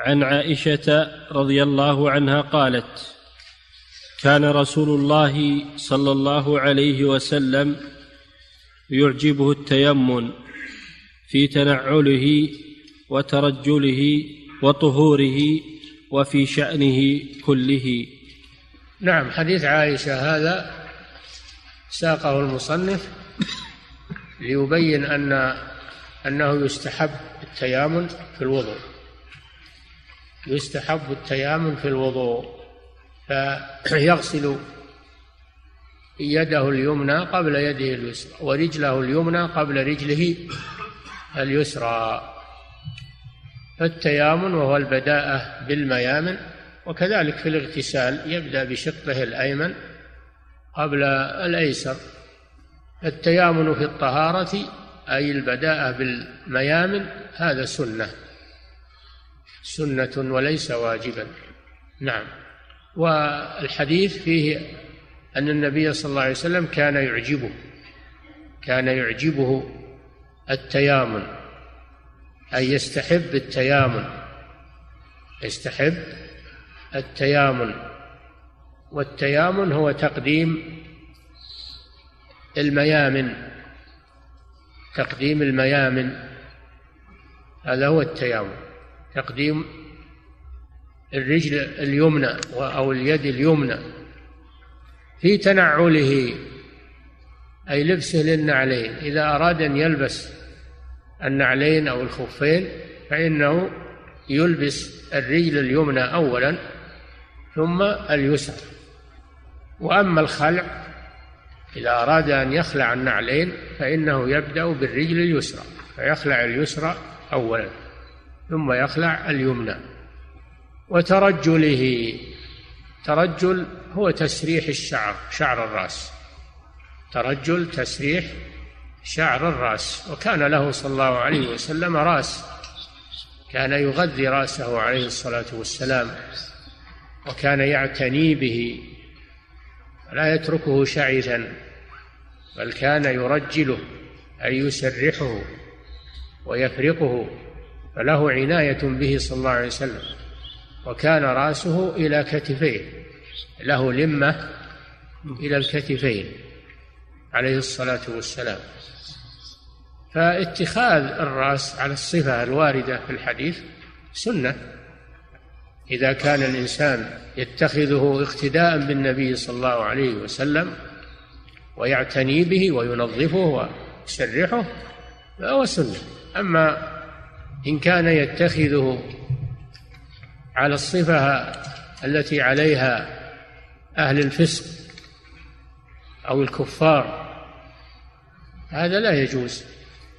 عن عائشة رضي الله عنها قالت كان رسول الله صلى الله عليه وسلم يعجبه التيمن في تنعله وترجله وطهوره وفي شأنه كله. نعم حديث عائشة هذا ساقه المصنف ليبين أن أنه يستحب التيامن في الوضوء. يستحب التيامن في الوضوء فيغسل يده اليمنى قبل يده اليسرى ورجله اليمنى قبل رجله اليسرى. فالتيامن وهو البداءة بالميامن وكذلك في الاغتسال يبدأ بشقه الأيمن قبل الأيسر. التيامن في الطهارة أي البداءة بالميامن هذا سنة. سنة وليس واجبا. نعم. والحديث فيه أن النبي صلى الله عليه وسلم كان يعجبه كان يعجبه التيامن أي يستحب التيامن يستحب التيامن. والتيامن هو تقديم الميامن تقديم الميامن هذا هو التيامن. تقديم الرجل اليمنى أو اليد اليمنى في تنعله أي لبسه للنعلين. إذا أراد أن يلبس النعلين أو الخفين فإنه يلبس الرجل اليمنى أولا ثم اليسرى. وأما الخلع إذا أراد أن يخلع النعلين فإنه يبدأ بالرجل اليسرى فيخلع اليسرى أولا. ثم يخلع اليمنى. وترجله ترجل هو تسريح الشعر شعر الرأس. ترجل تسريح شعر الرأس. وكان له صلى الله عليه وسلم رأس. كان يغذي رأسه عليه الصلاة والسلام. وكان يعتني به. لا يتركه شعثا بل كان يرجله أي يسرحه ويفرقه. فله عناية به صلى الله عليه وسلم. وكان رأسه إلى كتفيه له لمة إلى الكتفين عليه الصلاة والسلام. فاتخاذ الرأس على الصفة الواردة في الحديث سنة. إذا كان الإنسان يتخذه اقتداء بالنبي صلى الله عليه وسلم ويعتني به وينظفه ويسرحه فهو سنة. أما إن كان يتخذه على الصفة التي عليها أهل الفسق أو الكفار هذا لا يجوز.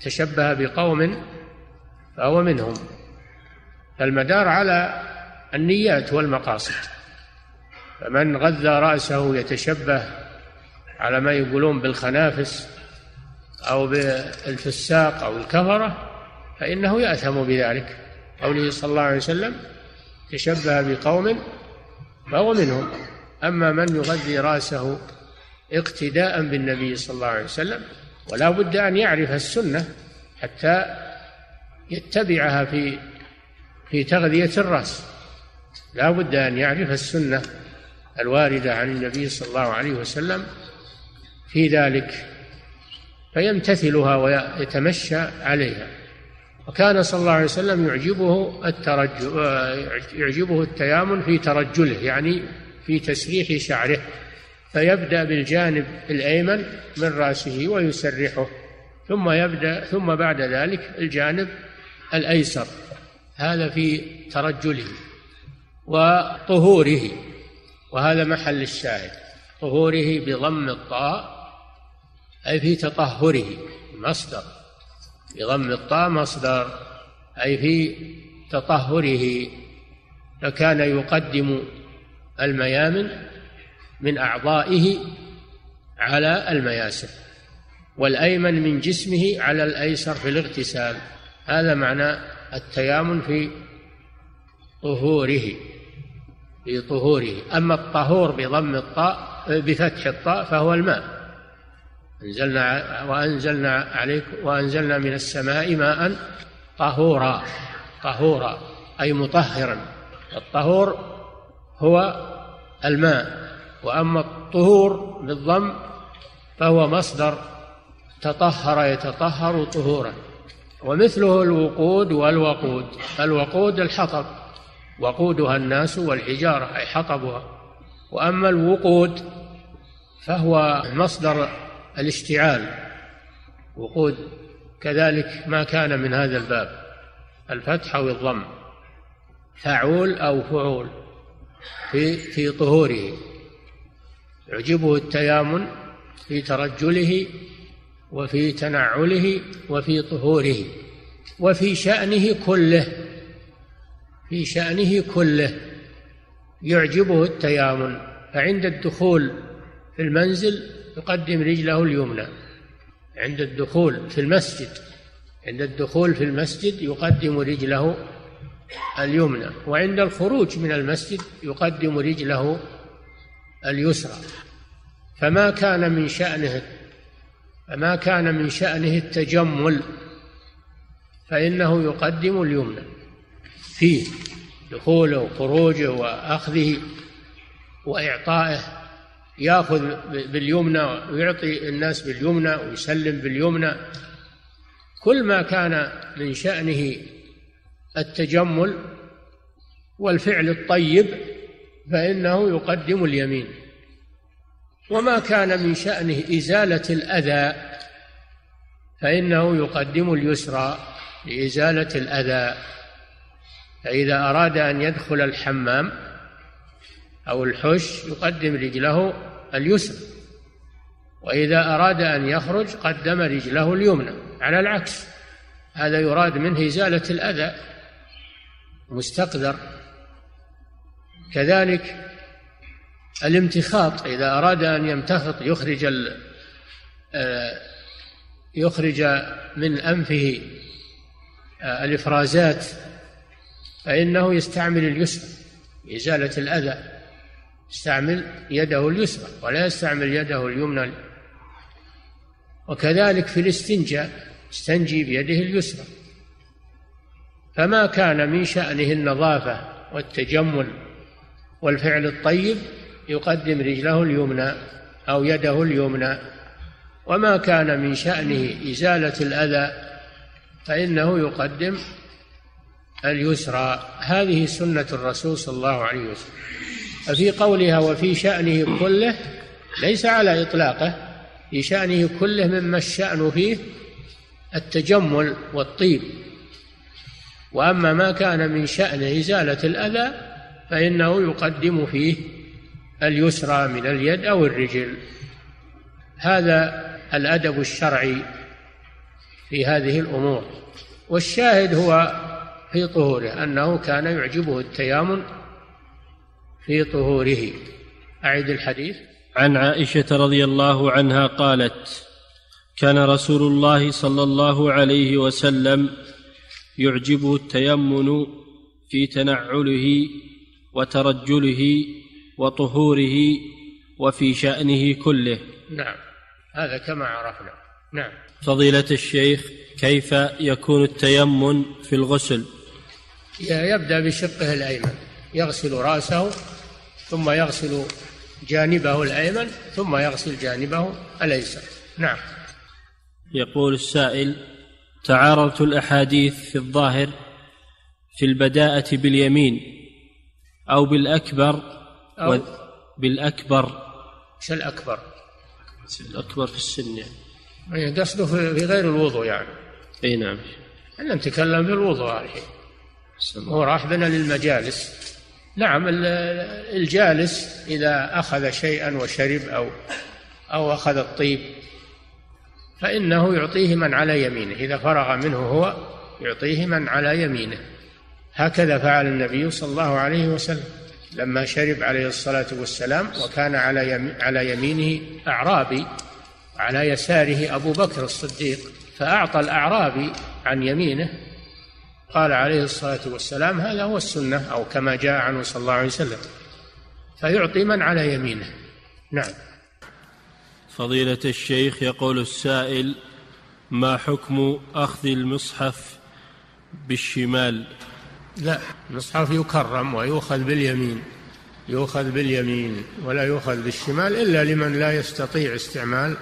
تشبه بقوم فهو منهم. المدار على النيات والمقاصد. فمن غذى رأسه يتشبه على ما يقولون بالخنافس أو بالفساق أو الكفرة فإنه يأثم بذلك. قوله صلى الله عليه وسلم تشبه بقوم فهو منهم. أما من يغذي رأسه اقتداء بالنبي صلى الله عليه وسلم ولا بد أن يعرف السنة حتى يتبعها في في تغذية الرأس. لا بد أن يعرف السنة الواردة عن النبي صلى الله عليه وسلم في ذلك فيمتثلها ويتمشى عليها. وكان صلى الله عليه وسلم يعجبه الترجل يعجبه التيامن في ترجله يعني في تسريح شعره. فيبدأ بالجانب الأيمن من رأسه ويسرحه. ثم يبدأ ثم بعد ذلك الجانب الأيسر. هذا في ترجله وطهوره. وهذا محل الشاهد. طهوره بضم الطاء أي في تطهره مصدر. بضم الطاء مصدر أي في تطهره فكان يقدم الميامن من أعضائه على المياسر والأيمن من جسمه على الأيسر في الاغتسال هذا معنى التيامن في طهوره في طهوره. أما الطهور بضم الطاء بفتح الطاء فهو الماء. أنزلنا وأنزلنا عليكم وأنزلنا من السماء ماء طهورا طهورا أي مطهرا. الطهور هو الماء وأما الطهور بالضم فهو مصدر تطهر يتطهر طهورا. ومثله الوقود والوقود الوقود الحطب وقودها الناس والحجارة أي حطبها. وأما الوقود فهو مصدر الاشتعال وقود كذلك ما كان من هذا الباب الفتح أو الضم فعول أو فعول في في طهوره. يعجبه التيامن في ترجله وفي تنعله وفي طهوره وفي شأنه كله في شأنه كله. يعجبه التيامن فعند الدخول في المنزل يقدم رجله اليمنى عند الدخول في المسجد. عند الدخول في المسجد يقدم رجله اليمنى وعند الخروج من المسجد يقدم رجله اليسرى. فما كان من شأنه فما كان من شأنه التجمل فإنه يقدم اليمنى فيه دخوله وخروجه وأخذه وإعطائه ياخذ باليمنى ويعطي الناس باليمنى ويسلم باليمنى. كل ما كان من شأنه التجمل والفعل الطيب فإنه يقدم اليمين. وما كان من شأنه إزالة الأذى فإنه يقدم اليسرى لإزالة الأذى. فإذا أراد أن يدخل الحمام أو الحش يقدم رجله اليسرى وإذا أراد أن يخرج قدم رجله اليمنى على العكس هذا يراد منه إزالة الأذى مستقدر كذلك الامتخاط إذا أراد أن يمتخط يخرج آه، يخرج من أنفه آه، الإفرازات فإنه يستعمل اليسرى إزالة الأذى. يستعمل يده اليسرى ولا يستعمل يده اليمنى. وكذلك في الاستنجاء يستنجي بيده اليسرى. فما كان من شأنه النظافة والتجمل والفعل الطيب يقدم رجله اليمنى أو يده اليمنى. وما كان من شأنه إزالة الأذى فإنه يقدم اليسرى. هذه سنة الرسول صلى الله عليه وسلم. ففي قولها وفي شأنه كله ليس على إطلاقه في شأنه كله مما الشأن فيه التجمل والطيب. وأما ما كان من شأن إزالة الأذى فإنه يقدم فيه اليسرى من اليد أو الرجل. هذا الأدب الشرعي في هذه الأمور. والشاهد هو في طهوره أنه كان يعجبه التيامن في طهوره. أعد الحديث. عن عائشة رضي الله عنها قالت كان رسول الله صلى الله عليه وسلم يعجبه التيمن في تنعله وترجله وطهوره وفي شأنه كله. نعم. هذا كما عرفنا. نعم. فضيلة الشيخ كيف يكون التيمن في الغسل؟ يبدأ بشقه الأيمن. يغسل رأسه ثم يغسل جانبه الأيمن ثم يغسل جانبه الأيسر. نعم. يقول السائل تعارضت الأحاديث في الظاهر في البداءة باليمين أو بالأكبر أو بالأكبر. إيش الأكبر؟ الأكبر في السن يعني. إيه، قصده في غير الوضوء يعني. إي نعم. إحنا نتكلم في الوضوء الحين. هو راح بنا للمجالس. نعم الجالس إذا أخذ شيئا وشرب أو أو أخذ الطيب فإنه يعطيه من على يمينه. إذا فرغ منه هو يعطيه من على يمينه. هكذا فعل النبي صلى الله عليه وسلم لما شرب عليه الصلاة والسلام وكان على على يمينه أعرابي على يساره أبو بكر الصديق فأعطى الأعرابي عن يمينه قال عليه الصلاة والسلام هذا هو السنة أو كما جاء عنه صلى الله عليه وسلم فيعطي من على يمينه. نعم. فضيلة الشيخ يقول السائل ما حكم أخذ المصحف بالشمال؟ لا المصحف يكرم ويؤخذ باليمين يؤخذ باليمين ولا يؤخذ بالشمال إلا لمن لا يستطيع استعمال